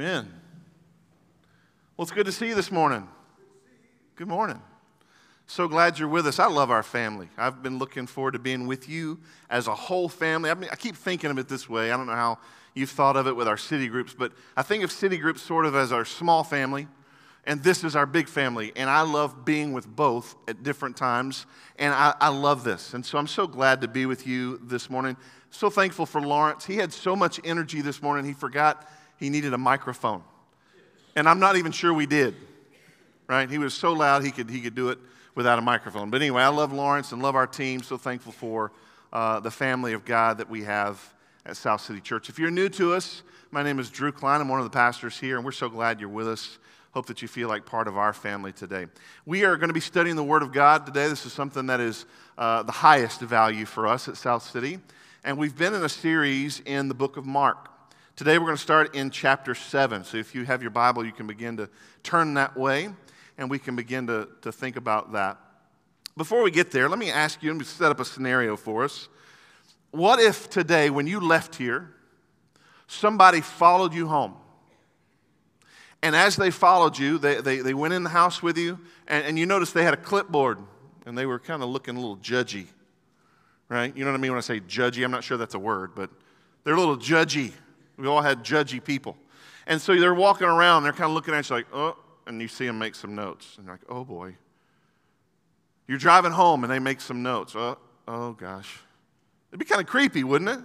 Amen. Well, it's good to see you this morning. Good morning. So glad you're with us. I love our family. I've been looking forward to being with you as a whole family. I, mean, I keep thinking of it this way. I don't know how you've thought of it with our city groups, but I think of city groups sort of as our small family, and this is our big family. And I love being with both at different times, and I, I love this. And so I'm so glad to be with you this morning. So thankful for Lawrence. He had so much energy this morning, he forgot he needed a microphone. And I'm not even sure we did, right? He was so loud he could, he could do it without a microphone. But anyway, I love Lawrence and love our team. So thankful for uh, the family of God that we have at South City Church. If you're new to us, my name is Drew Klein. I'm one of the pastors here, and we're so glad you're with us. Hope that you feel like part of our family today. We are going to be studying the Word of God today. This is something that is uh, the highest value for us at South City. And we've been in a series in the book of Mark. Today we're going to start in chapter 7. So if you have your Bible, you can begin to turn that way and we can begin to, to think about that. Before we get there, let me ask you, let me set up a scenario for us. What if today, when you left here, somebody followed you home? And as they followed you, they, they, they went in the house with you, and, and you noticed they had a clipboard, and they were kind of looking a little judgy, right? You know what I mean when I say judgy? I'm not sure that's a word, but they're a little judgy. We all had judgy people. And so they're walking around, they're kind of looking at you like, oh, and you see them make some notes. And you're like, oh boy. You're driving home and they make some notes. Oh, oh gosh. It'd be kind of creepy, wouldn't it?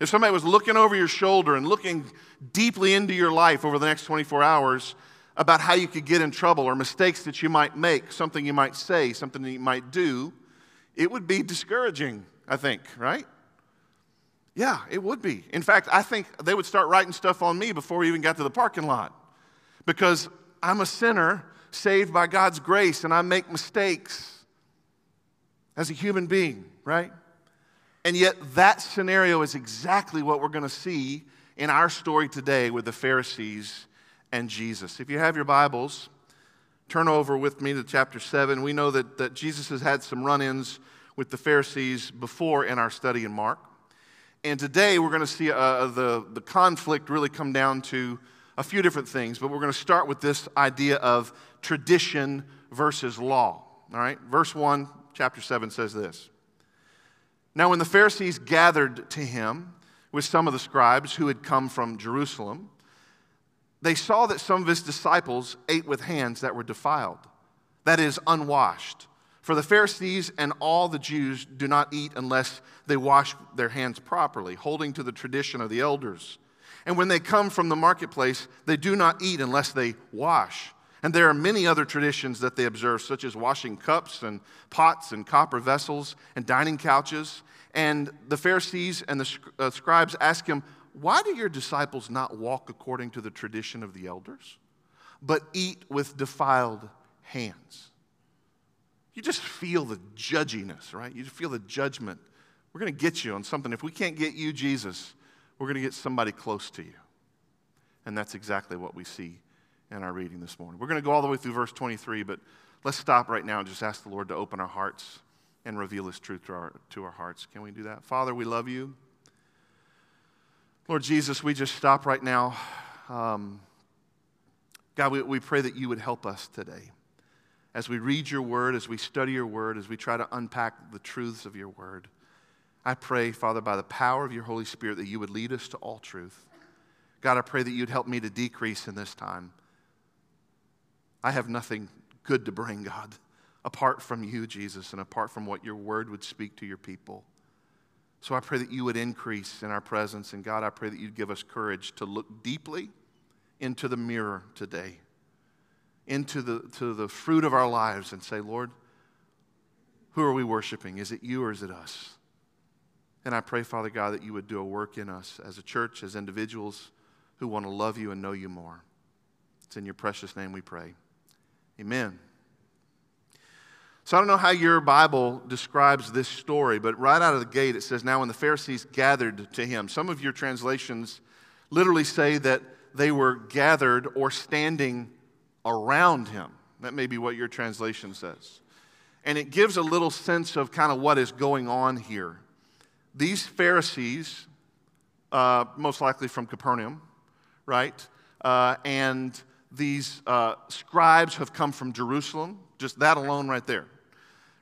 If somebody was looking over your shoulder and looking deeply into your life over the next 24 hours about how you could get in trouble or mistakes that you might make, something you might say, something that you might do, it would be discouraging, I think, right? Yeah, it would be. In fact, I think they would start writing stuff on me before we even got to the parking lot because I'm a sinner saved by God's grace and I make mistakes as a human being, right? And yet, that scenario is exactly what we're going to see in our story today with the Pharisees and Jesus. If you have your Bibles, turn over with me to chapter 7. We know that, that Jesus has had some run ins with the Pharisees before in our study in Mark. And today we're going to see uh, the, the conflict really come down to a few different things, but we're going to start with this idea of tradition versus law. All right, verse 1, chapter 7 says this Now, when the Pharisees gathered to him with some of the scribes who had come from Jerusalem, they saw that some of his disciples ate with hands that were defiled, that is, unwashed. For the Pharisees and all the Jews do not eat unless they wash their hands properly, holding to the tradition of the elders. And when they come from the marketplace, they do not eat unless they wash. And there are many other traditions that they observe, such as washing cups and pots and copper vessels and dining couches. And the Pharisees and the uh, scribes ask him, Why do your disciples not walk according to the tradition of the elders, but eat with defiled hands? You just feel the judginess, right? You just feel the judgment. We're going to get you on something. If we can't get you, Jesus, we're going to get somebody close to you. And that's exactly what we see in our reading this morning. We're going to go all the way through verse 23, but let's stop right now and just ask the Lord to open our hearts and reveal His truth to our, to our hearts. Can we do that? Father, we love you. Lord Jesus, we just stop right now. Um, God, we, we pray that you would help us today as we read your word, as we study your word, as we try to unpack the truths of your word. I pray, Father, by the power of your Holy Spirit, that you would lead us to all truth. God, I pray that you'd help me to decrease in this time. I have nothing good to bring, God, apart from you, Jesus, and apart from what your word would speak to your people. So I pray that you would increase in our presence. And God, I pray that you'd give us courage to look deeply into the mirror today into the, to the fruit of our lives and say, Lord, who are we worshiping? Is it you or is it us? And I pray, Father God, that you would do a work in us as a church, as individuals who want to love you and know you more. It's in your precious name we pray. Amen. So I don't know how your Bible describes this story, but right out of the gate it says, Now when the Pharisees gathered to him, some of your translations literally say that they were gathered or standing around him. That may be what your translation says. And it gives a little sense of kind of what is going on here. These Pharisees, uh, most likely from Capernaum, right, uh, and these uh, scribes have come from Jerusalem. Just that alone, right there.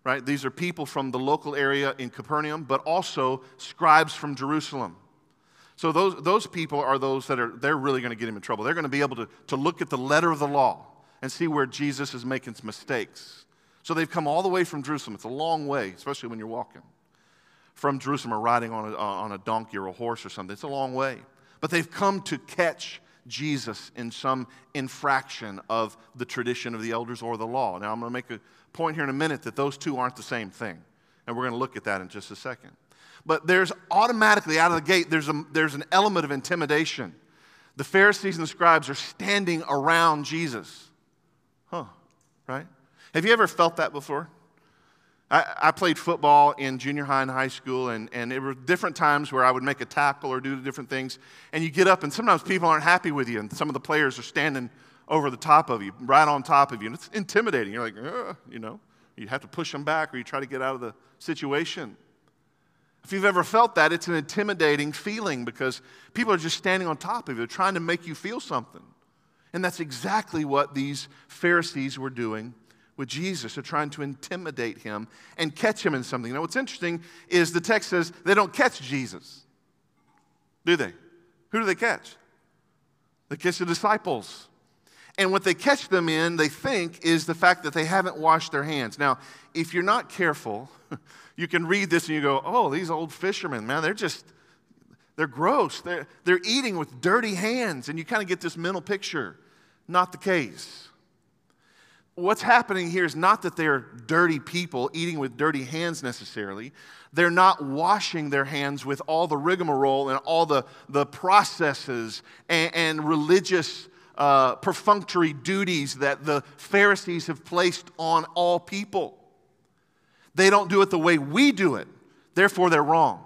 Right? These are people from the local area in Capernaum, but also scribes from Jerusalem. So those, those people are those that are they're really going to get him in trouble. They're going to be able to, to look at the letter of the law and see where Jesus is making some mistakes. So they've come all the way from Jerusalem. It's a long way, especially when you're walking from Jerusalem or riding on a, on a donkey or a horse or something. It's a long way. But they've come to catch Jesus in some infraction of the tradition of the elders or the law. Now, I'm going to make a point here in a minute that those two aren't the same thing. And we're going to look at that in just a second. But there's automatically out of the gate, there's, a, there's an element of intimidation. The Pharisees and the scribes are standing around Jesus. Huh, right? Have you ever felt that before? I, I, played football in junior high and high school, and, and there were different times where I would make a tackle or do different things. And you get up, and sometimes people aren't happy with you, and some of the players are standing over the top of you, right on top of you. And it's intimidating. You're like, you know, you have to push them back or you try to get out of the situation. If you've ever felt that, it's an intimidating feeling because people are just standing on top of you, trying to make you feel something. And that's exactly what these Pharisees were doing with Jesus. They're trying to intimidate him and catch him in something. Now, what's interesting is the text says they don't catch Jesus, do they? Who do they catch? They catch the disciples. And what they catch them in, they think, is the fact that they haven't washed their hands. Now, if you're not careful, you can read this and you go, oh, these old fishermen, man, they're just, they're gross. They're, they're eating with dirty hands. And you kind of get this mental picture. Not the case. What's happening here is not that they're dirty people eating with dirty hands necessarily. They're not washing their hands with all the rigmarole and all the, the processes and, and religious uh, perfunctory duties that the Pharisees have placed on all people. They don't do it the way we do it, therefore, they're wrong.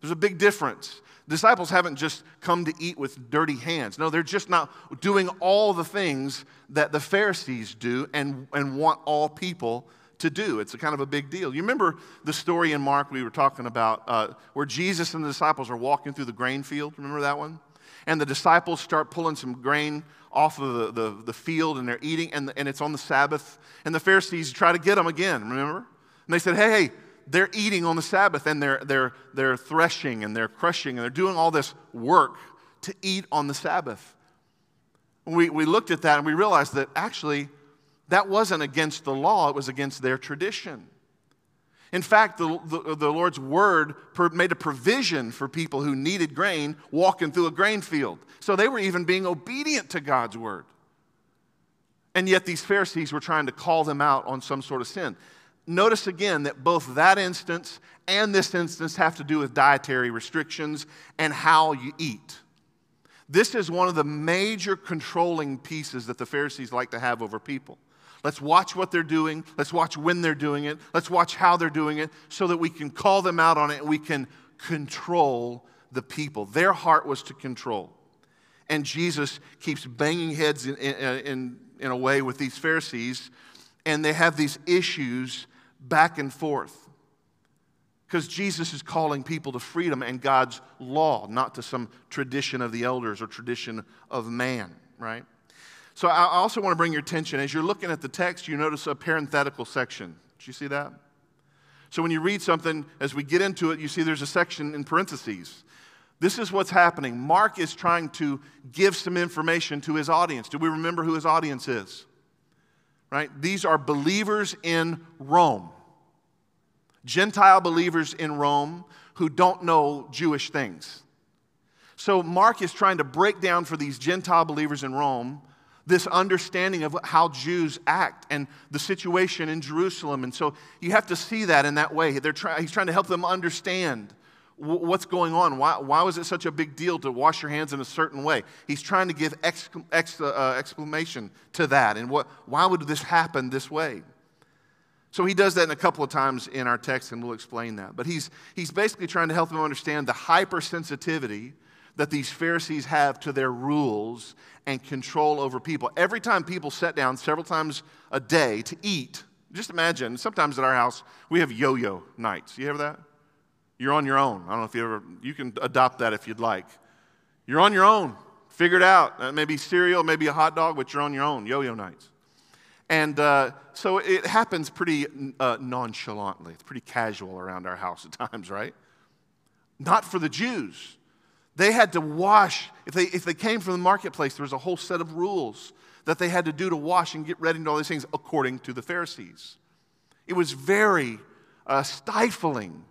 There's a big difference. Disciples haven't just come to eat with dirty hands. No, they're just not doing all the things that the Pharisees do and, and want all people to do. It's a kind of a big deal. You remember the story in Mark we were talking about uh, where Jesus and the disciples are walking through the grain field? Remember that one? And the disciples start pulling some grain off of the, the, the field and they're eating, and, and it's on the Sabbath. And the Pharisees try to get them again, remember? And they said, hey, hey, they're eating on the Sabbath and they're, they're, they're threshing and they're crushing and they're doing all this work to eat on the Sabbath. We, we looked at that and we realized that actually that wasn't against the law, it was against their tradition. In fact, the, the, the, Lord's word made a provision for people who needed grain walking through a grain field. So they were even being obedient to God's word. And yet these Pharisees were trying to call them out on some sort of sin notice again that both that instance and this instance have to do with dietary restrictions and how you eat. This is one of the major controlling pieces that the Pharisees like to have over people. Let's watch what they're doing. Let's watch when they're doing it. Let's watch how they're doing it so that we can call them out on it and we can control the people. Their heart was to control. And Jesus keeps banging heads in, in, in, a way with these Pharisees, and they have these issues back and forth. Because Jesus is calling people to freedom and God's law, not to some tradition of the elders or tradition of man, right? So I also want to bring your attention, as you're looking at the text, you notice a parenthetical section. Did you see that? So when you read something, as we get into it, you see there's a section in parentheses. This is what's happening. Mark is trying to give some information to his audience. Do we remember who his audience is? right? These are believers in Rome, Gentile believers in Rome who don't know Jewish things. So Mark is trying to break down for these Gentile believers in Rome this understanding of how Jews act and the situation in Jerusalem. And so you have to see that in that way. They're try, he's trying to help them understand what's going on? Why, why was it such a big deal to wash your hands in a certain way? He's trying to give ex, ex, uh, explanation to that. And what, why would this happen this way? So he does that in a couple of times in our text, and we'll explain that. But he's, he's basically trying to help them understand the hypersensitivity that these Pharisees have to their rules and control over people. Every time people sit down several times a day to eat, just imagine, sometimes at our house, we have yo yo nights. You have that? You're on your own. I don't know if you ever, you can adopt that if you'd like. You're on your own. Figure it out. Maybe cereal, maybe a hot dog, but you're on your own, yo yo nights. And uh, so it happens pretty uh, nonchalantly. It's pretty casual around our house at times, right? Not for the Jews. They had to wash. If they, if they came from the marketplace, there was a whole set of rules that they had to do to wash and get ready and all these things according to the Pharisees. It was very uh, stifling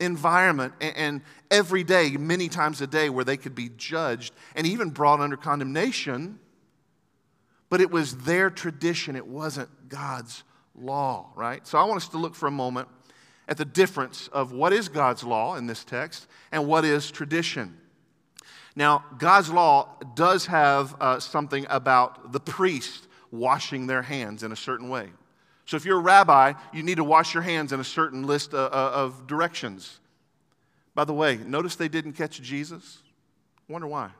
environment and, and every day, many times a day, where they could be judged and even brought under condemnation. But it was their tradition, it wasn't God's law, right? So I want us to look for a moment at the difference of what is God's law in this text and what is tradition. Now, God's law does have uh, something about the priest washing their hands in a certain way. So, if you're a rabbi, you need to wash your hands in a certain list uh, uh, of directions. By the way, notice they didn't catch Jesus. Wonder why.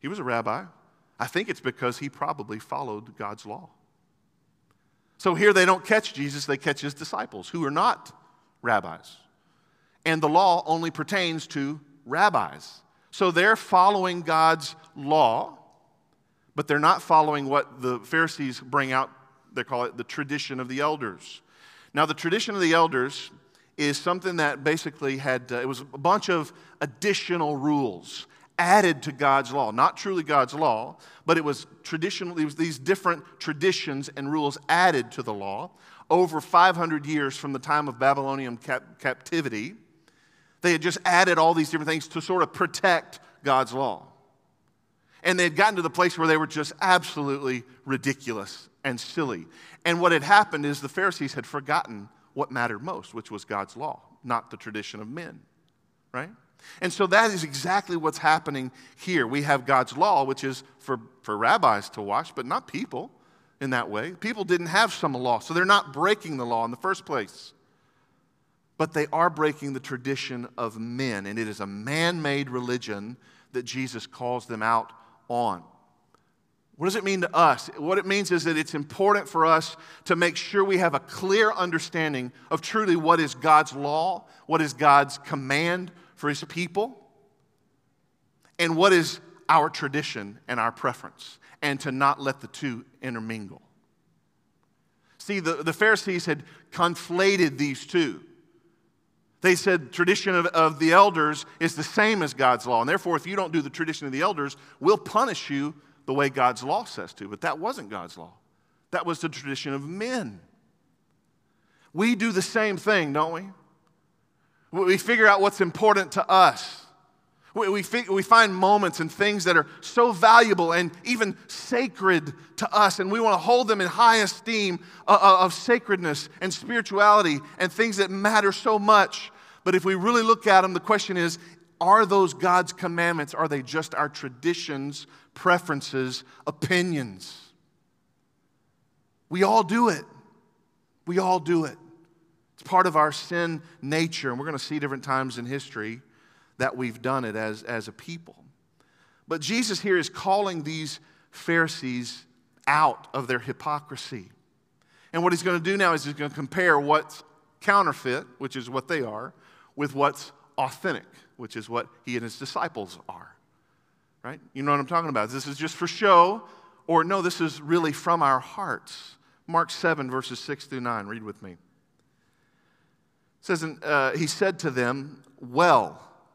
He was a rabbi. I think it's because he probably followed God's law. So here they don't catch Jesus, they catch his disciples, who are not rabbis. And the law only pertains to rabbis. So they're following God's law, but they're not following what the Pharisees bring out. They call it the tradition of the elders. Now, the tradition of the elders is something that basically had, uh, it was a bunch of additional rules added to God's law. Not truly God's law, but it was traditional, it was these different traditions and rules added to the law over 500 years from the time of Babylonian cap- captivity. They had just added all these different things to sort of protect God's law. And they had gotten to the place where they were just absolutely ridiculous and silly. And what had happened is the Pharisees had forgotten what mattered most, which was God's law, not the tradition of men, right? And so that is exactly what's happening here. We have God's law, which is for, for rabbis to watch, but not people in that way. People didn't have some law, so they're not breaking the law in the first place. But they are breaking the tradition of men, and it is a man made religion that Jesus calls them out on. What does it mean to us? What it means is that it's important for us to make sure we have a clear understanding of truly what is God's law, what is God's command for his people, and what is our tradition and our preference, and to not let the two intermingle. See, the, the Pharisees had conflated these two. They said tradition of, of the elders is the same as God's law, and therefore, if you don't do the tradition of the elders, we'll punish you the way God's law says to. But that wasn't God's law, that was the tradition of men. We do the same thing, don't we? We figure out what's important to us. We, we, we find moments and things that are so valuable and even sacred to us, and we want to hold them in high esteem of, of sacredness and spirituality and things that matter so much. But if we really look at them, the question is are those God's commandments? Are they just our traditions, preferences, opinions? We all do it. We all do it. It's part of our sin nature, and we're going to see different times in history that we've done it as, as a people. But Jesus here is calling these Pharisees out of their hypocrisy. And what he's going to do now is he's going to compare what's counterfeit, which is what they are, with what's authentic, which is what he and his disciples are. Right? You know what I'm talking about? This is just for show, or no, this is really from our hearts. Mark 7, verses 6 through 9. Read with me says, uh, He said to them, Well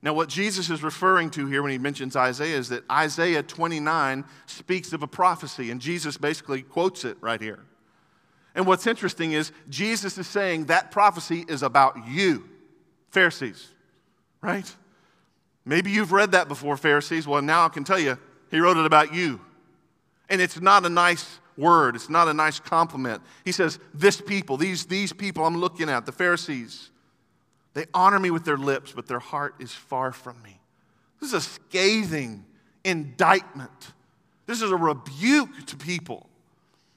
Now, what Jesus is referring to here when he mentions Isaiah is that Isaiah 29 speaks of a prophecy, and Jesus basically quotes it right here. And what's interesting is Jesus is saying that prophecy is about you, Pharisees, right? Maybe you've read that before, Pharisees. Well, now I can tell you, he wrote it about you. And it's not a nice word, it's not a nice compliment. He says, This people, these, these people I'm looking at, the Pharisees, they honor me with their lips, but their heart is far from me. This is a scathing indictment This is a rebuke to people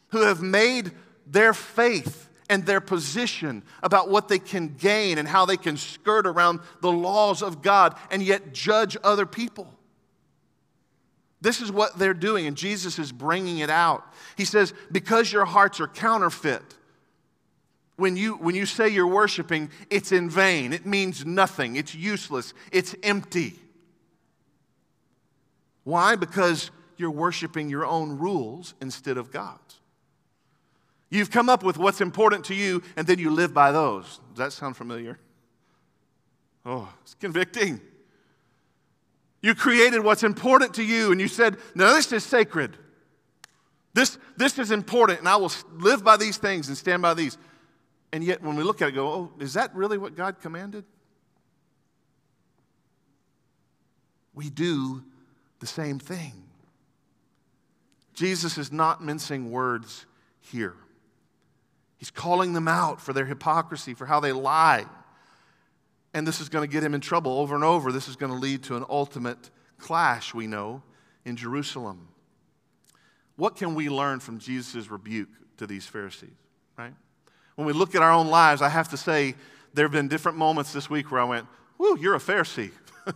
who have made their faith and their position about what they can gain and how they can skirt around the laws of God and yet judge other people. This is what they're doing, and Jesus is bringing it out. He says, Because your hearts are counterfeit, when you, when you say you're worshiping, it's in vain. It means nothing. It's useless. It's empty. Why? Because you're worshiping your own rules instead of God's. You've come up with what's important to you, and then you live by those. Does that sound familiar? Oh, it's convicting. You created what's important to you, and you said, No, this is sacred. This, this is important, and I will live by these things and stand by these. And yet, when we look at it, go, Oh, is that really what God commanded? We do the same thing. Jesus is not mincing words here. He's calling them out for their hypocrisy, for how they lie. And this is going to get him in trouble over and over. This is going to lead to an ultimate clash, we know, in Jerusalem. What can we learn from Jesus' rebuke to these Pharisees, right? When we look at our own lives, I have to say, there have been different moments this week where I went, Whoo, you're a Pharisee.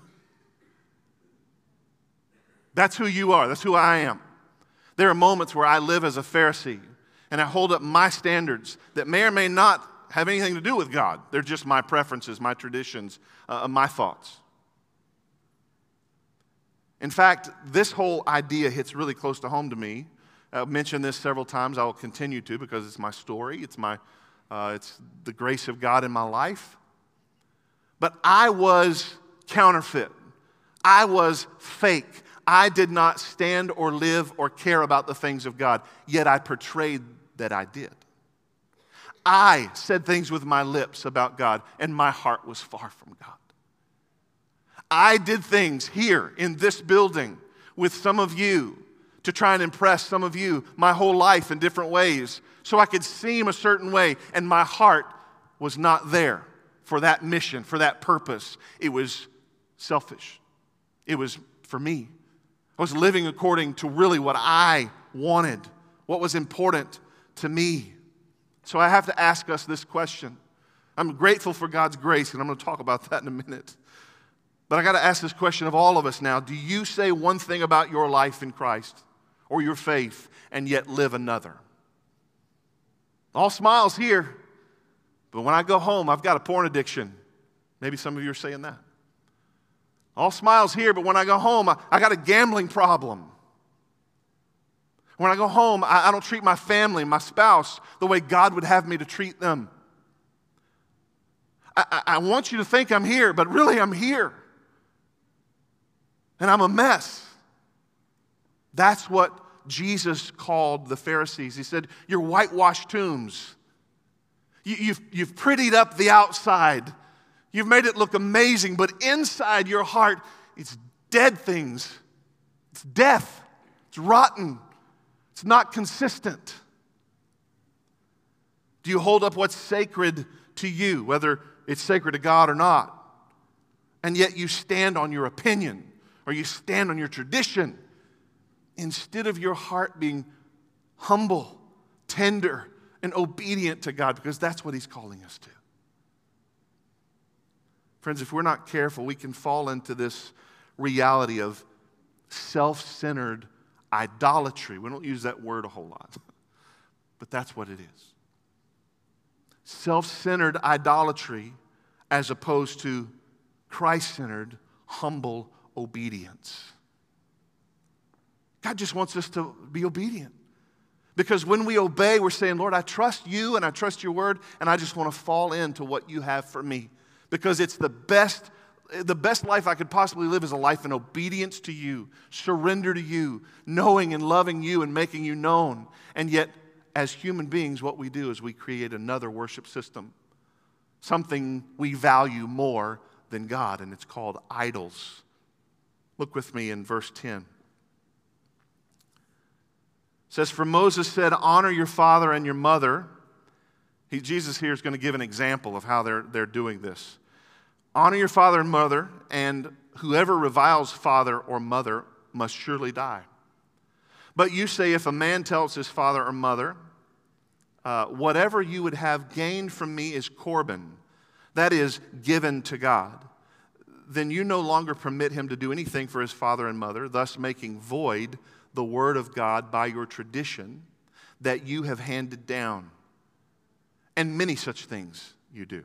That's who you are. That's who I am. There are moments where I live as a Pharisee and I hold up my standards that may or may not have anything to do with God. They're just my preferences, my traditions, uh, uh, my thoughts. In fact, this whole idea hits really close to home to me. I've mentioned this several times. I will continue to because it's my story. It's, my, uh, it's the grace of God in my life. But I was counterfeit. I was fake. I did not stand or live or care about the things of God, yet I portrayed that I did. I said things with my lips about God, and my heart was far from God. I did things here in this building with some of you to try and impress some of you my whole life in different ways so I could seem a certain way, and my heart was not there for that mission, for that purpose. It was selfish, it was for me. I was living according to really what I wanted, what was important to me. So I have to ask us this question. I'm grateful for God's grace, and I'm going to talk about that in a minute. But I got to ask this question of all of us now. Do you say one thing about your life in Christ or your faith and yet live another? All smiles here, but when I go home, I've got a porn addiction. Maybe some of you are saying that. All smiles here, but when I go home, I, I got a gambling problem. When I go home, I, I don't treat my family, my spouse, the way God would have me to treat them. I, I, I want you to think I'm here, but really I'm here. And I'm a mess. That's what Jesus called the Pharisees. He said, You're whitewashed tombs. You, you've, you've prettied up the outside, you've made it look amazing, but inside your heart, it's dead things. It's death, it's rotten, it's not consistent. Do you hold up what's sacred to you, whether it's sacred to God or not? And yet you stand on your opinion or you stand on your tradition instead of your heart being humble, tender, and obedient to God because that's what He's calling us to. Friends, if we're not careful, we can fall into this reality of self centered idolatry. We don't use that word a whole lot, but that's what it is. Self centered idolatry as opposed to Christ centered, humble obedience. God just wants us to be obedient. Because when we obey, we're saying, Lord, I trust you and I trust your word, and I just want to fall into what you have for me. Because it's the best the best life I could possibly live is a life in obedience to you, surrender to you, knowing and loving you and making you known. And yet, as human beings, what we do is we create another worship system, something we value more than God, and it's called idols. Look with me in verse 10. Says, For Moses said, Honor your father and your mother. He, Jesus here is going to give an example of how they're, they're doing this. Honor your father and mother, and whoever reviles father or mother must surely die. But you say, if a man tells his father or mother, uh, whatever you would have gained from me is Corban, that is, given to God, then you no longer permit him to do anything for his father and mother, thus making void the word of God by your tradition that you have handed down. And many such things you do.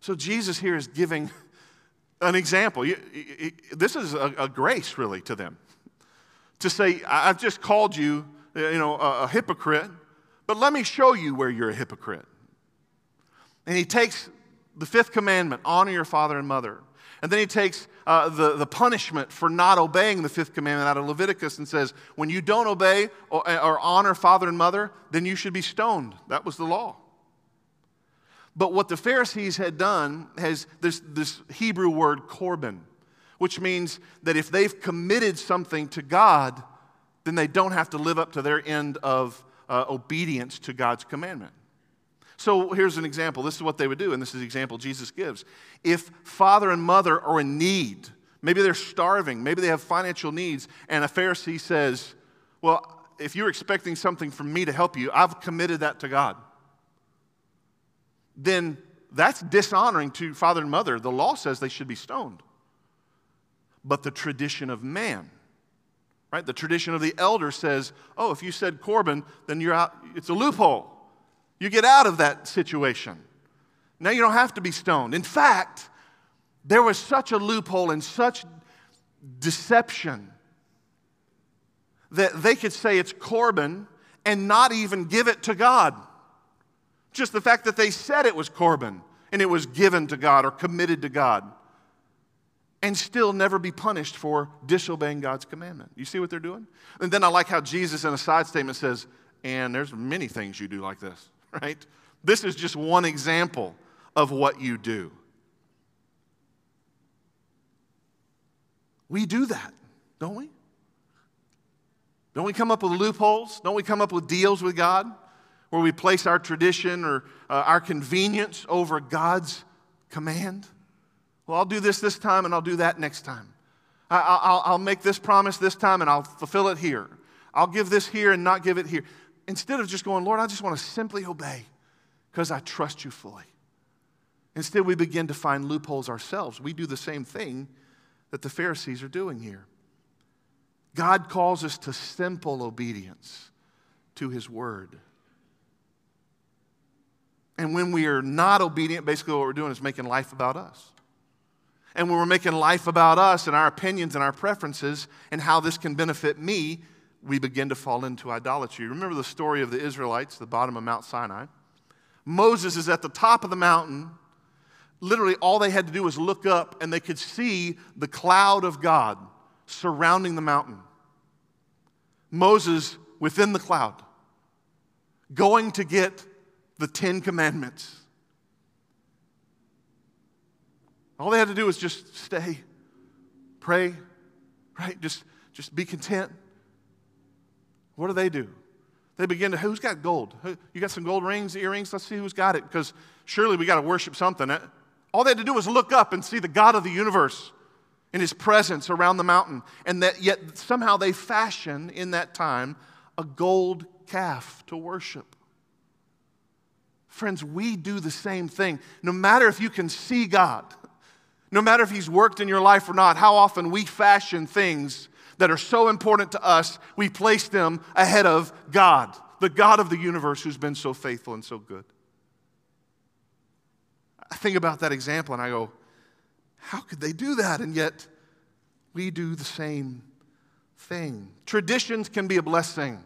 So Jesus here is giving an example. This is a, grace, really, to them. To say, I've just called you, uh, you know, a, hypocrite, but let me show you where you're a hypocrite. And he takes the fifth commandment honor your father and mother. And then he takes uh, the, the punishment for not obeying the fifth commandment out of Leviticus and says, when you don't obey or, or honor father and mother, then you should be stoned. That was the law. But what the Pharisees had done has this, this Hebrew word korban, which means that if they've committed something to God, then they don't have to live up to their end of uh, obedience to God's commandment. So here's an example. This is what they would do, and this is the example Jesus gives. If father and mother are in need, maybe they're starving, maybe they have financial needs, and a Pharisee says, Well, if you're expecting something from me to help you, I've committed that to God. Then that's dishonoring to father and mother. The law says they should be stoned. But the tradition of man, right? The tradition of the elder says, oh, if you said Corban, then you're out, it's a loophole. You get out of that situation. Now you don't have to be stoned. In fact, there was such a loophole and such deception that they could say it's Corban and not even give it to God. Just the fact that they said it was Corban and it was given to God or committed to God and still never be punished for disobeying God's commandment. You see what they're doing? And then I like how Jesus in a side statement says, and there's many things you do like this. Right? This is just one example of what you do. We do that, don't we? Don't we come up with loopholes? Don't we come up with deals with God where we place our tradition or uh, our convenience over God's command? Well, I'll do this this time and I'll do that next time. I, will make this promise this time and I'll fulfill it here. I'll give this here and not give it here instead of just going, Lord, I just want to simply obey because I trust you fully. Instead, we begin to find loopholes ourselves. We do the same thing that the Pharisees are doing here. God calls us to simple obedience to his word. And when we are not obedient, basically what we're doing is making life about us. And when we're making life about us and our opinions and our preferences and how this can benefit me, we begin to fall into idolatry. Remember the story of the Israelites, the bottom of Mount Sinai? Moses is at the top of the mountain. Literally, all they had to do was look up and they could see the cloud of God surrounding the mountain. Moses within the cloud, going to get the Ten Commandments. All they had to do was just stay, pray, right? Just, just be content. What do they do? They begin to, who's got gold? You got some gold rings, earrings? Let's see who's got it, because surely we got to worship something. Uh, all they had to do was look up and see the God of the universe in his presence around the mountain. And that yet somehow they fashion in that time a gold calf to worship. Friends, we do the same thing. No matter if you can see God, no matter if He's worked in your life or not, how often we fashion things that are so important to us, we place them ahead of God, the God of the universe who's been so faithful and so good. I think about that example and I go, how could they do that? And yet, we do the same thing. Traditions can be a blessing.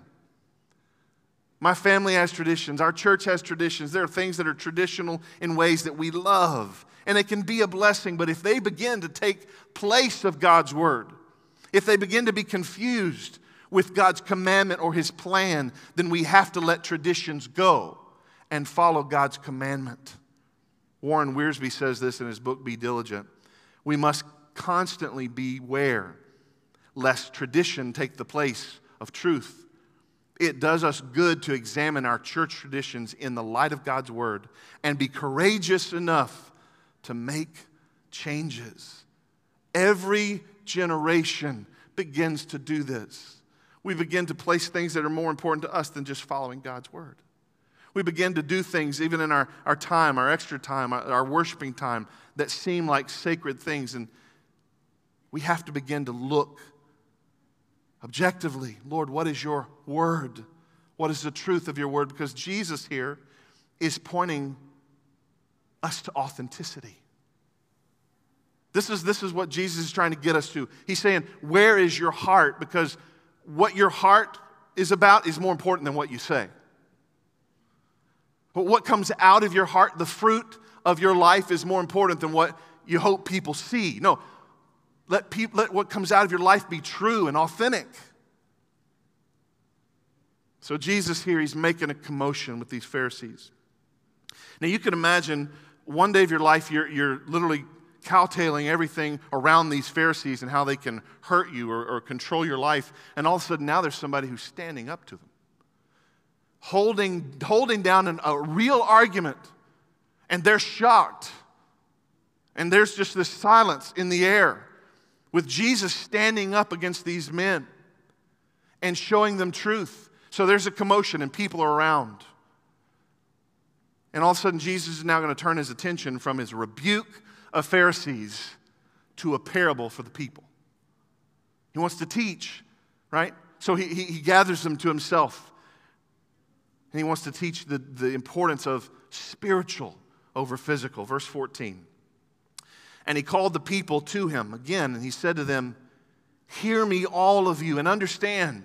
My family has traditions. Our church has traditions. There are things that are traditional in ways that we love, and it can be a blessing. But if they begin to take place of God's word, if they begin to be confused with God's commandment or his plan, then we have to let traditions go and follow God's commandment. Warren Wiersbe says this in his book, Be Diligent. We must constantly beware lest tradition take the place of truth. It does us good to examine our church traditions in the light of God's word and be courageous enough to make changes. Every generation begins to do this. We begin to place things that are more important to us than just following God's word. We begin to do things, even in our, our time, our extra time, our, our worshiping time, that seem like sacred things. And we have to begin to look objectively Lord, what is your word? What is the truth of your word? Because Jesus here is pointing us to authenticity. This is, this is what Jesus is trying to get us to. He's saying, Where is your heart? Because what your heart is about is more important than what you say. But what comes out of your heart, the fruit of your life, is more important than what you hope people see. No, let, let what comes out of your life be true and authentic. So, Jesus here, he's making a commotion with these Pharisees. Now, you can imagine one day of your life, you're, you're literally cowtailing everything around these Pharisees and how they can hurt you or, or control your life. And all of a sudden, now there's somebody who's standing up to them, holding, holding down an, a real argument. And they're shocked. And there's just this silence in the air with Jesus standing up against these men and showing them truth. So there's a commotion and people are around. And all of a sudden, Jesus is now going to turn his attention from his rebuke of Pharisees to a parable for the people. He wants to teach, right? So he, he, he gathers them to himself. And he wants to teach the, the importance of spiritual over physical. Verse 14. And he called the people to him again, and he said to them, Hear me, all of you, and understand.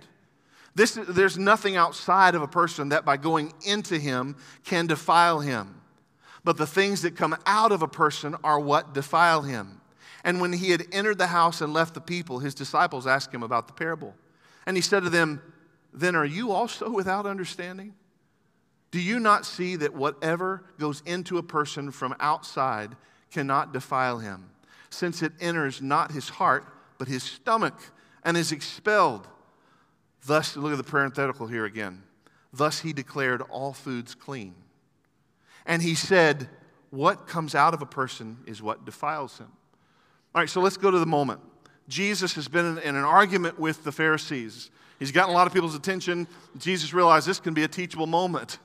This, there's nothing outside of a person that by going into him can defile him but the things that come out of a person are what defile him. And when he had entered the house and left the people, his disciples asked him about the parable. And he said to them, Then are you also without understanding? Do you not see that whatever goes into a person from outside cannot defile him, since it enters not his heart, but his stomach, and is expelled? Thus, look at the parenthetical here again. Thus he declared all foods clean. And he said, What comes out of a person is what defiles him. All right, so let's go to the moment. Jesus has been in, an argument with the Pharisees. He's gotten a lot of people's attention. Jesus realized this can be a teachable moment.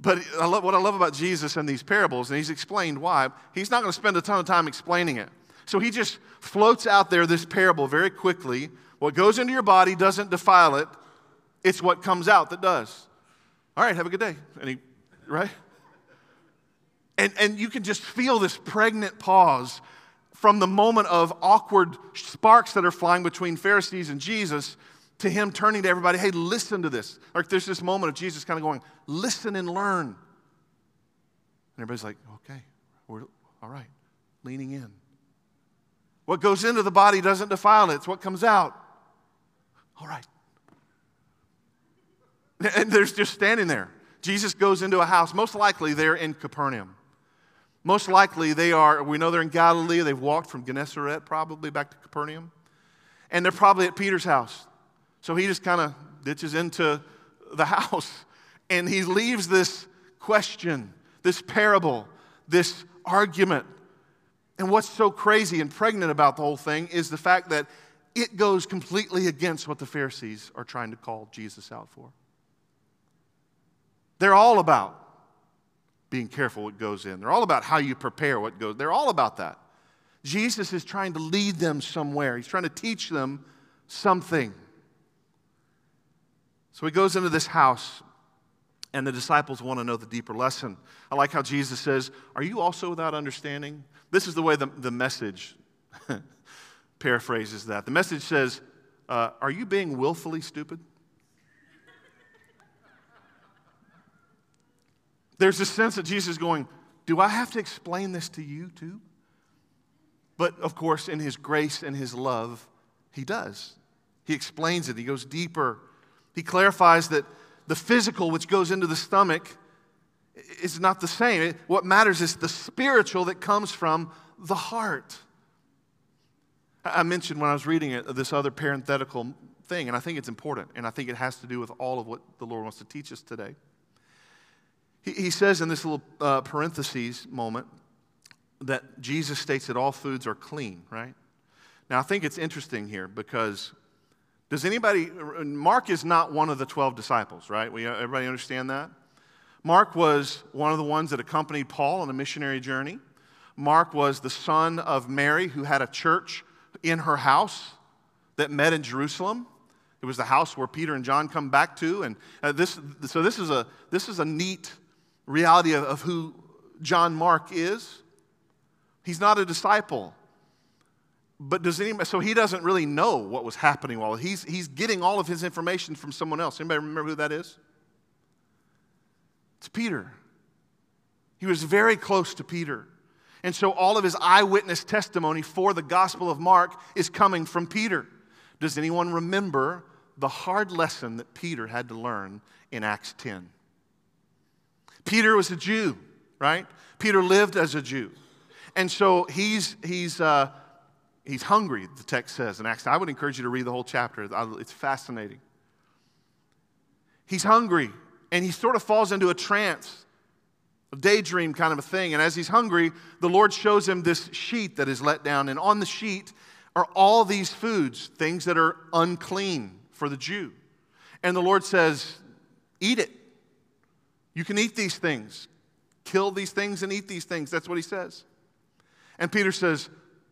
But I love, what I love about Jesus and these parables, and he's explained why, he's not going to spend a ton of time explaining it. So he just floats out there this parable very quickly. What goes into your body doesn't defile it, it's what comes out that does. All right, have a good day. And he, right? And, and you can just feel this pregnant pause from the moment of awkward sparks that are flying between Pharisees and Jesus to him turning to everybody, hey, listen to this. Like there's this moment of Jesus kind of going, listen and learn. And everybody's like, okay, we're all right, leaning in. What goes into the body doesn't defile it, it's what comes out. All right. And there's just standing there. Jesus goes into a house, most likely they're in Capernaum. Most likely, they are, we know they're in Galilee. They've walked from Gennesaret probably back to Capernaum. And they're probably at Peter's house. So he just kind of ditches into the house and he leaves this question, this parable, this argument. And what's so crazy and pregnant about the whole thing is the fact that it goes completely against what the Pharisees are trying to call Jesus out for. They're all about being careful what goes in. They're all about how you prepare what goes. They're all about that. Jesus is trying to lead them somewhere. He's trying to teach them something. So he goes into this house, and the disciples want to know the deeper lesson. I like how Jesus says, Are you also without understanding? This is the way the, the message paraphrases that. The message says, uh, Are you being willfully stupid? There's a sense that Jesus is going, Do I have to explain this to you too? But of course, in his grace and his love, he does. He explains it, he goes deeper. He clarifies that the physical, which goes into the stomach, is not the same. What matters is the spiritual that comes from the heart. I mentioned when I was reading it this other parenthetical thing, and I think it's important, and I think it has to do with all of what the Lord wants to teach us today. He, he says in this little uh, parentheses moment that Jesus states that all foods are clean, right? Now, I think it's interesting here because Does anybody, Mark is not one of the 12 disciples, right? We, everybody understand that? Mark was one of the ones that accompanied Paul on a missionary journey. Mark was the son of Mary who had a church in her house that met in Jerusalem. It was the house where Peter and John come back to. And uh, this, so this is, a, this is a neat reality of, of who John Mark is. He's not a disciple. But does anybody, so he doesn't really know what was happening while he's, he's getting all of his information from someone else. Anybody remember who that is? It's Peter. He was very close to Peter. And so all of his eyewitness testimony for the Gospel of Mark is coming from Peter. Does anyone remember the hard lesson that Peter had to learn in Acts 10? Peter was a Jew, right? Peter lived as a Jew. And so he's, he's, uh, he's hungry, the text says in Acts. I would encourage you to read the whole chapter, it's fascinating. He's hungry, and he sort of falls into a trance, a daydream kind of a thing. And as he's hungry, the Lord shows him this sheet that is let down, and on the sheet are all these foods, things that are unclean for the Jew. And the Lord says, Eat it. You can eat these things. Kill these things and eat these things. That's what he says. And Peter says,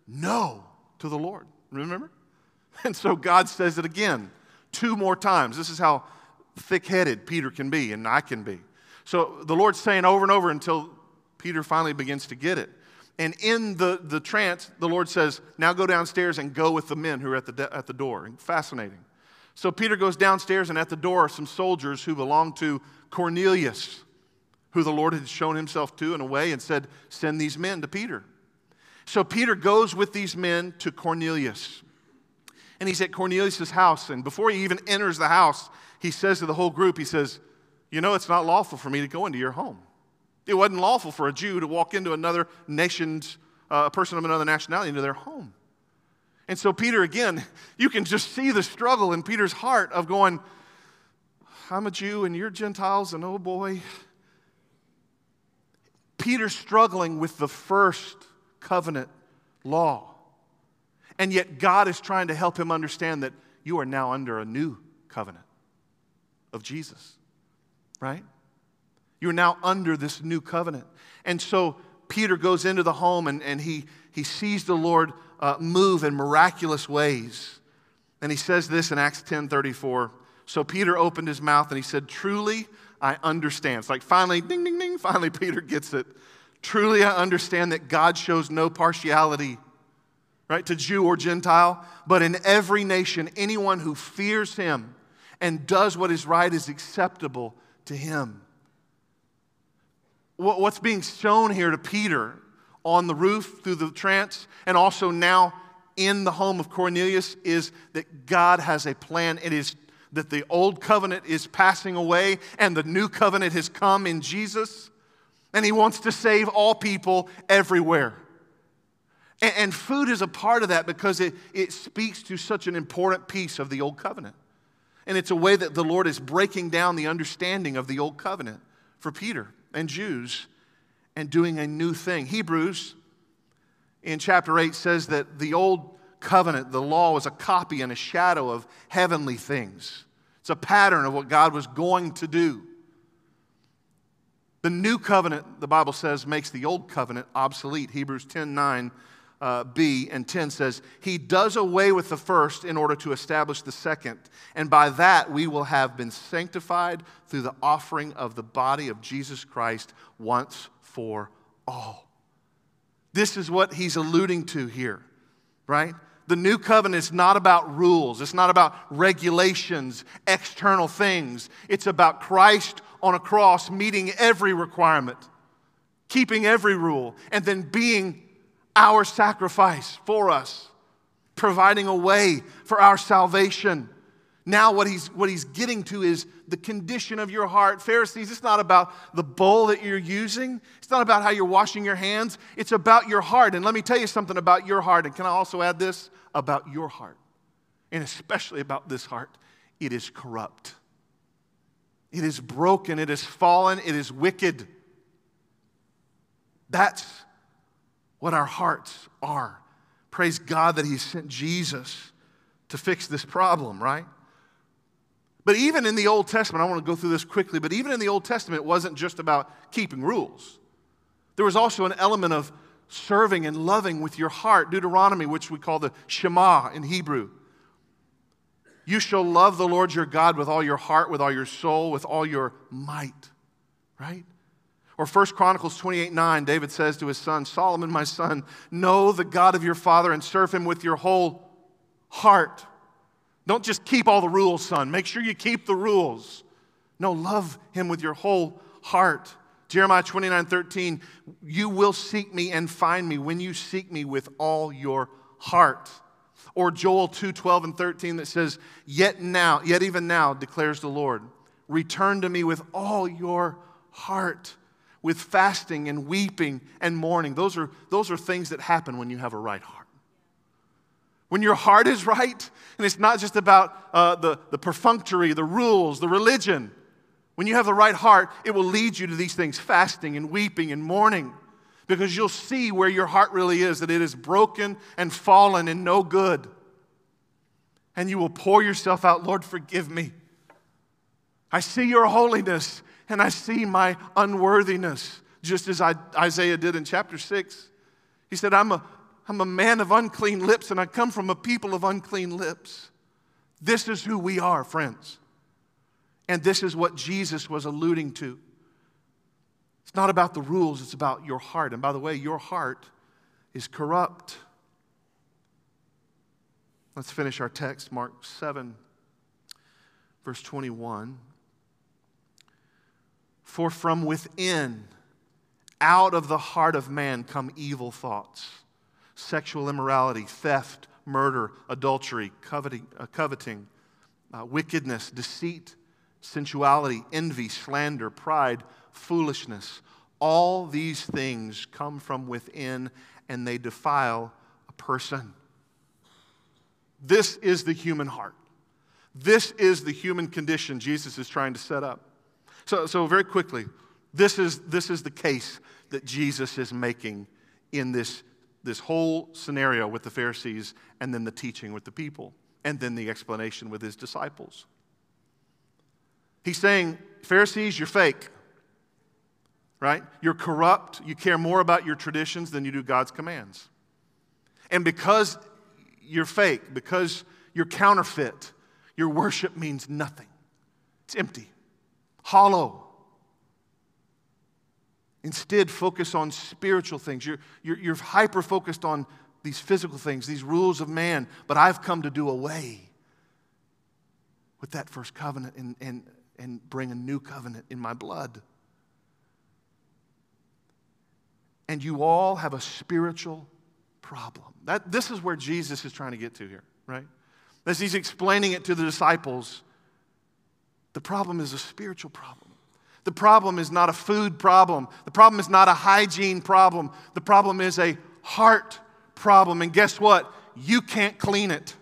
No to the Lord. Remember? And so God says it again, two more times. This is how thick headed Peter can be and I can be. So the Lord's saying over and over until Peter finally begins to get it. And in the, the trance, the Lord says, Now go downstairs and go with the men who are at the, de- at the door. Fascinating. So Peter goes downstairs, and at the door are some soldiers who belong to Cornelius, who the Lord had shown himself to in a way and said, Send these men to Peter. So Peter goes with these men to Cornelius. And he's at Cornelius' house. And before he even enters the house, he says to the whole group, he says, You know, it's not lawful for me to go into your home. It wasn't lawful for a Jew to walk into another nation's, uh, a person of another nationality, into their home. And so, Peter, again, you can just see the struggle in Peter's heart of going, I'm a Jew and you're Gentiles, and oh boy. Peter's struggling with the first covenant law. And yet, God is trying to help him understand that you are now under a new covenant of Jesus, right? You're now under this new covenant. And so, Peter goes into the home and, and he, he sees the Lord uh, move in miraculous ways. And he says this in Acts 10 34. So Peter opened his mouth and he said, Truly, I understand. It's like finally, ding, ding, ding, finally Peter gets it. Truly, I understand that God shows no partiality, right, to Jew or Gentile, but in every nation, anyone who fears him and does what is right is acceptable to him. What's being shown here to Peter on the roof through the trance and also now in the home of Cornelius is that God has a plan. It is that the old covenant is passing away and the new covenant has come in Jesus. And he wants to save all people everywhere. And, and food is a part of that because it, it speaks to such an important piece of the old covenant. And it's a way that the Lord is breaking down the understanding of the old covenant for Peter and Jews and doing a new thing. Hebrews in chapter 8 says that the old covenant, the law, was a copy and a shadow of heavenly things. It's a pattern of what God was going to do. The new covenant, the Bible says, makes the old covenant obsolete. Hebrews 10 9 uh, b and 10 says, He does away with the first in order to establish the second. And by that we will have been sanctified through the offering of the body of Jesus Christ once for all. This is what he's alluding to here, right? The new covenant is not about rules, it's not about regulations, external things. It's about Christ on a cross, meeting every requirement, keeping every rule, and then being our sacrifice for us, providing a way for our salvation. Now, what he's, what he's getting to is the condition of your heart. Pharisees, it's not about the bowl that you're using, it's not about how you're washing your hands, it's about your heart. And let me tell you something about your heart. And can I also add this? About your heart, and especially about this heart. It is corrupt. It is broken, it is fallen, it is wicked. That's what our hearts are. Praise God that He sent Jesus to fix this problem, right? But even in the Old Testament, I want to go through this quickly, but even in the Old Testament, it wasn't just about keeping rules. There was also an element of serving and loving with your heart. Deuteronomy, which we call the Shema in Hebrew. You shall love the Lord your God with all your heart, with all your soul, with all your might, right? Or 1 Chronicles 28 9, David says to his son, Solomon, my son, know the God of your father and serve him with your whole heart. Don't just keep all the rules, son. Make sure you keep the rules. No, love him with your whole heart. Jeremiah 29 13, you will seek me and find me when you seek me with all your heart. Or Joel 2 12 and 13 that says, Yet now, yet even now, declares the Lord, return to me with all your heart, with fasting and weeping and mourning. Those are, those are things that happen when you have a right heart. When your heart is right, and it's not just about uh, the, the perfunctory, the rules, the religion. When you have the right heart, it will lead you to these things fasting and weeping and mourning because you'll see where your heart really is that it is broken and fallen and no good. And you will pour yourself out, Lord, forgive me. I see your holiness and I see my unworthiness, just as I, Isaiah did in chapter 6. He said, I'm a, I'm a man of unclean lips, and I come from a people of unclean lips. This is who we are, friends. And this is what Jesus was alluding to. It's not about the rules, it's about your heart. And by the way, your heart is corrupt. Let's finish our text, Mark 7, verse 21. For from within, out of the heart of man, come evil thoughts sexual immorality, theft, murder, adultery, coveting, uh, coveting uh, wickedness, deceit, sensuality, envy, slander, pride, foolishness. All these things come from within and they defile a person. This is the human heart. This is the human condition Jesus is trying to set up. So, so very quickly, this is, this is the case that Jesus is making in this this whole scenario with the Pharisees and then the teaching with the people and then the explanation with his disciples. He's saying, Pharisees, you're fake, right? You're corrupt. You care more about your traditions than you do God's commands. And because you're fake, because you're counterfeit, your worship means nothing. It's empty, hollow. Instead, focus on spiritual things. You're, you're, you're hyper focused on these physical things, these rules of man, but I've come to do away with that first covenant and, and, and bring a new covenant in my blood. And you all have a spiritual problem. That, this is where Jesus is trying to get to here, right? As he's explaining it to the disciples, the problem is a spiritual problem. The problem is not a food problem. The problem is not a hygiene problem. The problem is a heart problem. And guess what? You can't clean it.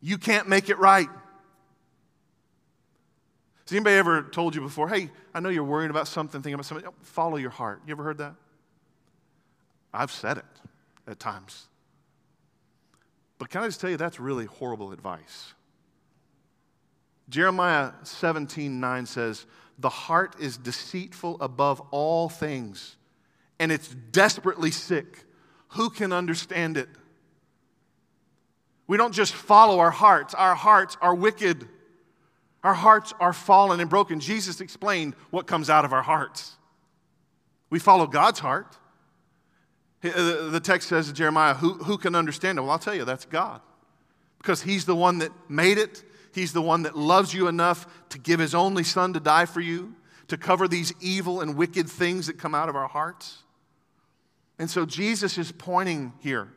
You can't make it right. Has anybody ever told you before, hey, I know you're worrying about something, thinking about something, follow your heart? You ever heard that? I've said it at times. But can I just tell you, that's really horrible advice. Jeremiah 17 9 says, The heart is deceitful above all things, and it's desperately sick. Who can understand it? We don't just follow our hearts, our hearts are wicked. Our hearts are fallen and broken. Jesus explained what comes out of our hearts. We follow God's heart. Uh, the text says in Jeremiah, who, who can understand it? Well, I'll tell you, that's God. Because He's the one that made it, He's the one that loves you enough to give His only Son to die for you, to cover these evil and wicked things that come out of our hearts. And so Jesus is pointing here,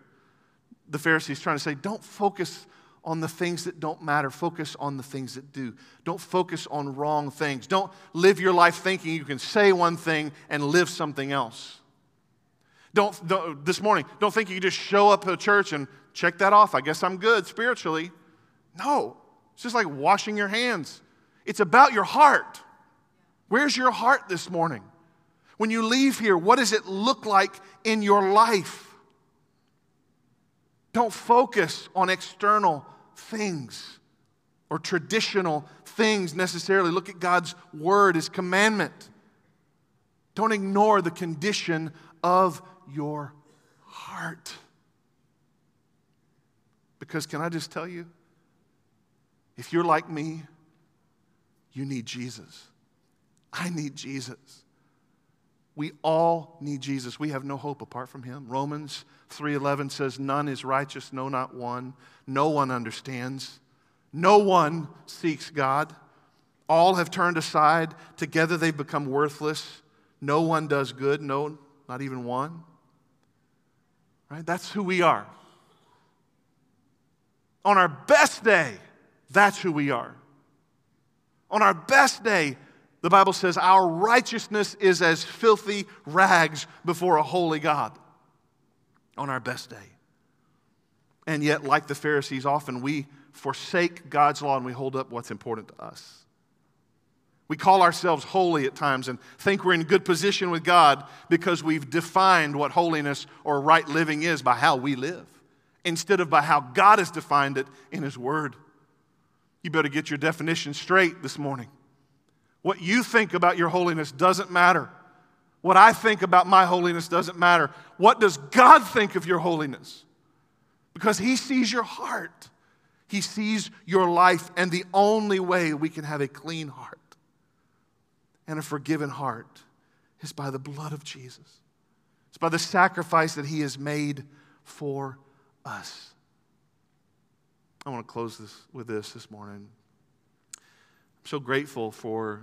the Pharisees trying to say, don't focus on the things that don't matter. Focus on the things that do. Don't focus on wrong things. Don't live your life thinking you can say one thing and live something else. Don't, don't this morning, don't think you can just show up at church and check that off. I guess I'm good spiritually. No, it's just like washing your hands. It's about your heart. Where's your heart this morning? When you leave here, what does it look like in your life? Don't focus on external things or traditional things necessarily. Look at God's word, his commandment. Don't ignore the condition of your heart. Because, can I just tell you, if you're like me, you need Jesus. I need Jesus. We all need Jesus. We have no hope apart from him. Romans 3:11 says none is righteous, no not one. No one understands. No one seeks God. All have turned aside. Together they've become worthless. No one does good, no not even one. Right? That's who we are. On our best day, that's who we are. On our best day, the Bible says our righteousness is as filthy rags before a holy God. On our best day. And yet, like the Pharisees, often we forsake God's law and we hold up what's important to us. We call ourselves holy at times and think we're in good position with God because we've defined what holiness or right living is by how we live instead of by how God has defined it in His Word. You better get your definition straight this morning. What you think about your holiness doesn't matter. What I think about my holiness doesn't matter. What does God think of your holiness? Because He sees your heart, He sees your life, and the only way we can have a clean heart and a forgiven heart is by the blood of Jesus. It's by the sacrifice that He has made for us. I want to close this with this this morning. I'm so grateful for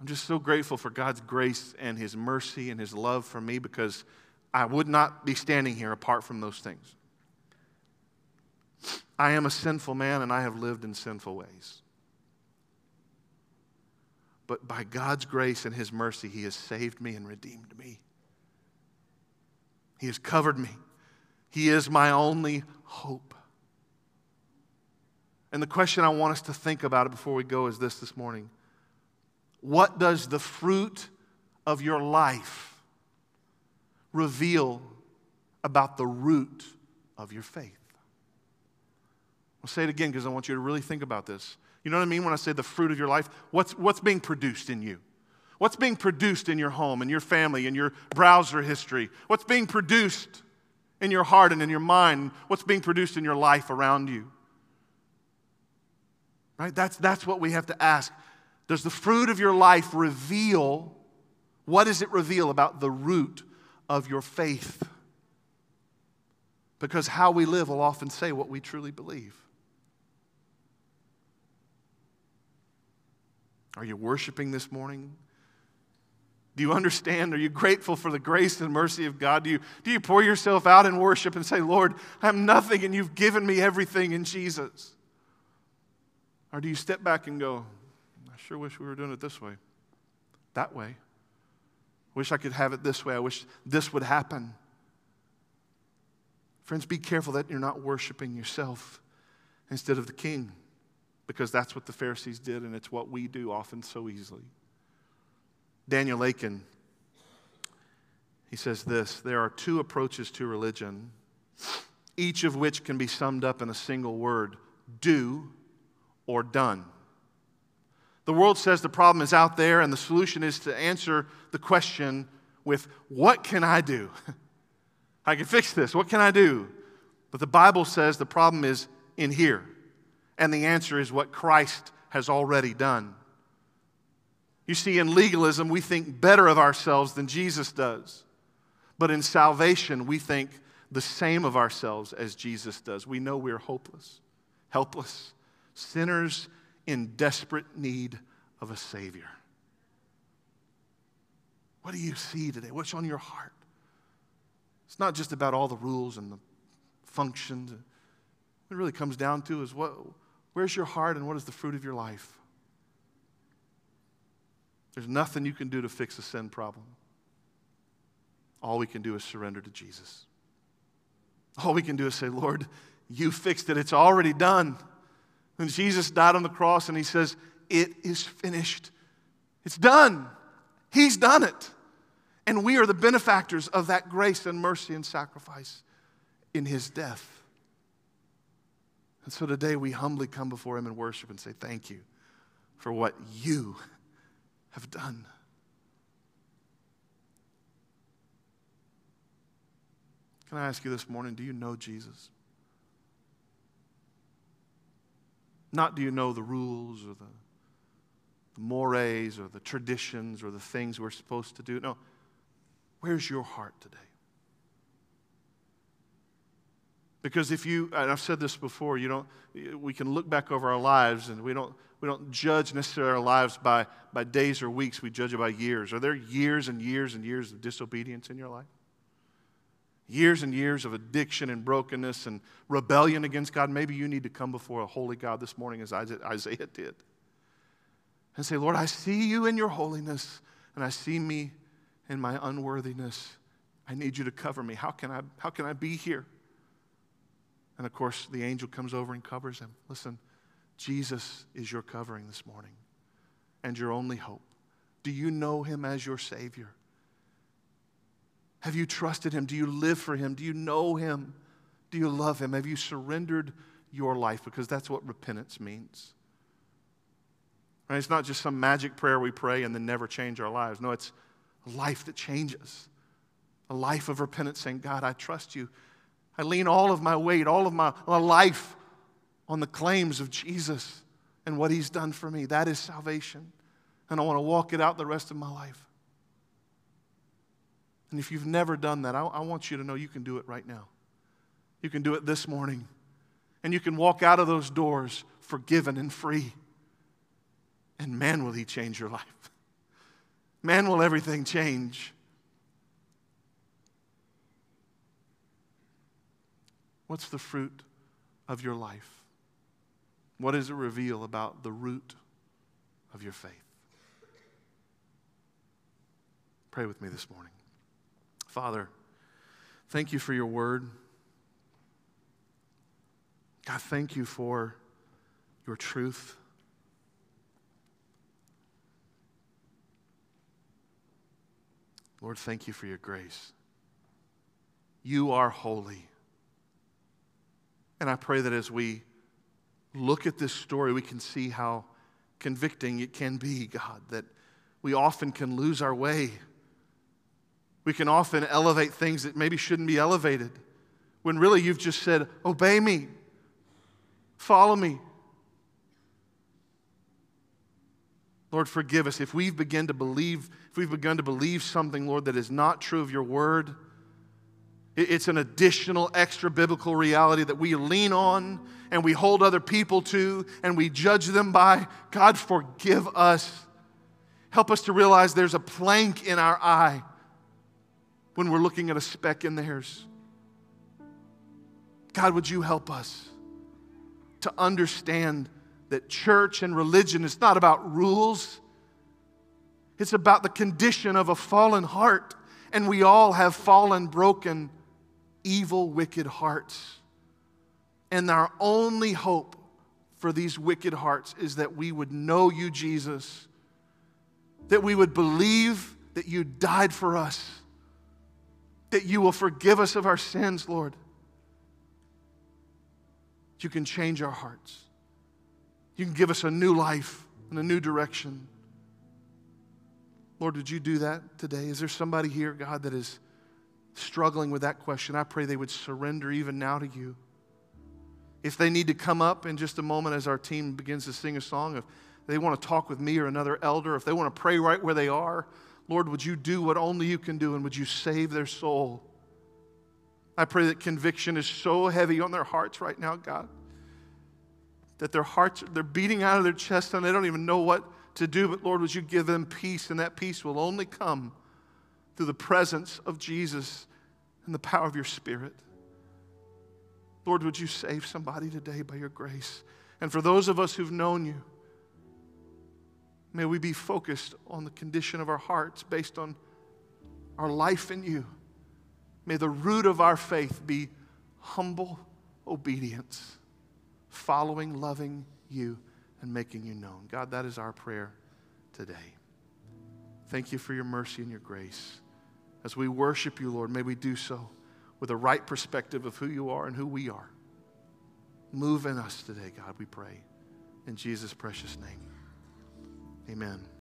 I'm just so grateful for God's grace and his mercy and his love for me because I would not be standing here apart from those things. I am a sinful man and I have lived in sinful ways. But by God's grace and his mercy, he has saved me and redeemed me. He has covered me. He is my only hope. And the question I want us to think about it before we go is this this morning. What does the fruit of your life reveal about the root of your faith? I'll say it again because I want you to really think about this. You know what I mean when I say the fruit of your life? What's, what's being produced in you? What's being produced in your home, in your family, in your browser history? What's being produced in your heart and in your mind? What's being produced in your life around you? Right? That's, that's what we have to ask. Does the fruit of your life reveal, what does it reveal about the root of your faith? Because how we live will often say what we truly believe. Are you worshiping this morning? Do you understand? Are you grateful for the grace and mercy of God? Do you, do you pour yourself out in worship and say, Lord, I'm nothing and you've given me everything in Jesus? Or do you step back and go, I sure wish we were doing it this way, that way? I wish I could have it this way. I wish this would happen. Friends, be careful that you're not worshiping yourself instead of the king, because that's what the Pharisees did, and it's what we do often so easily. Daniel Akin, he says this there are two approaches to religion, each of which can be summed up in a single word do or done. The world says the problem is out there, and the solution is to answer the question with, What can I do? I can fix this. What can I do? But the Bible says the problem is in here, and the answer is what Christ has already done. You see, in legalism, we think better of ourselves than Jesus does. But in salvation, we think the same of ourselves as Jesus does. We know we're hopeless, helpless, sinners in desperate need of a Savior. What do you see today? What's on your heart? It's not just about all the rules and the functions. What it really comes down to is what, where's your heart and what is the fruit of your life? There's nothing you can do to fix a sin problem. All we can do is surrender to Jesus. All we can do is say, Lord, you fixed it. It's already done. When Jesus died on the cross and he says, It is finished, it's done. He's done it. And we are the benefactors of that grace and mercy and sacrifice in his death. And so today we humbly come before him and worship and say, Thank you for what you have done. Can I ask you this morning, do you know Jesus? Not do you know the rules or the, the mores or the traditions or the things we're supposed to do. No. Where's your heart today? Because if you, and I've said this before, you don't, we can look back over our lives and we don't, we don't judge necessarily our lives by, by days or weeks, we judge it by years. Are there years and years and years of disobedience in your life? Years and years of addiction and brokenness and rebellion against God, maybe you need to come before a holy God this morning as Isaiah did and say, Lord, I see you in your holiness and I see me in my unworthiness. I need you to cover me. How can I, how can I be here? And of course, the angel comes over and covers him. Listen, Jesus is your covering this morning and your only hope. Do you know him as your Savior? Have you trusted Him? Do you live for Him? Do you know Him? Do you love Him? Have you surrendered your life? Because that's what repentance means. Right? It's not just some magic prayer we pray and then never change our lives. No, it's a life that changes. A life of repentance saying, God, I trust you. I lean all of my weight, all of my, my life on the claims of Jesus and what He's done for me. That is salvation. And I want to walk it out the rest of my life. And if you've never done that, I, I, want you to know you can do it right now. You can do it this morning. And you can walk out of those doors forgiven and free. And man, will He change your life. Man, will everything change. What's the fruit of your life? What does it reveal about the root of your faith? Pray with me this morning. Father, thank you for your word. God, thank you for your truth. Lord, thank you for your grace. You are holy. And I pray that as we look at this story, we can see how convicting it can be, God, that we often can lose our way we can often elevate things that maybe shouldn't be elevated when really you've just said, Obey me, follow me. Lord, forgive us if we've begun to believe, if we've begun to believe something, Lord, that is not true of your word. It's an additional extra biblical reality that we lean on and we hold other people to and we judge them by. God, forgive us. Help us to realize there's a plank in our eye when we're looking at a speck in theirs. God, would you help us to understand that church and religion is not about rules, it's about the condition of a fallen heart. And we all have fallen, broken, evil, wicked hearts. And our only hope for these wicked hearts is that we would know you, Jesus, that we would believe that you died for us that you will forgive us of our sins, Lord. You can change our hearts. You can give us a new life and a new direction. Lord, did you do that today? Is there somebody here, God, that is struggling with that question? I pray they would surrender even now to you. If they need to come up in just a moment as our team begins to sing a song, if they want to talk with me or another elder, if they want to pray right where they are, Lord, would you do what only you can do and would you save their soul? I pray that conviction is so heavy on their hearts right now, God, that their hearts, they're beating out of their chest and they don't even know what to do. But Lord, would you give them peace? And that peace will only come through the presence of Jesus and the power of your Spirit. Lord, would you save somebody today by your grace? And for those of us who've known you, May we be focused on the condition of our hearts based on our life in you. May the root of our faith be humble obedience, following, loving you, and making you known. God, that is our prayer today. Thank you for your mercy and your grace. As we worship you, Lord, may we do so with a right perspective of who you are and who we are. Move in us today, God, we pray. In Jesus' precious name. Amen.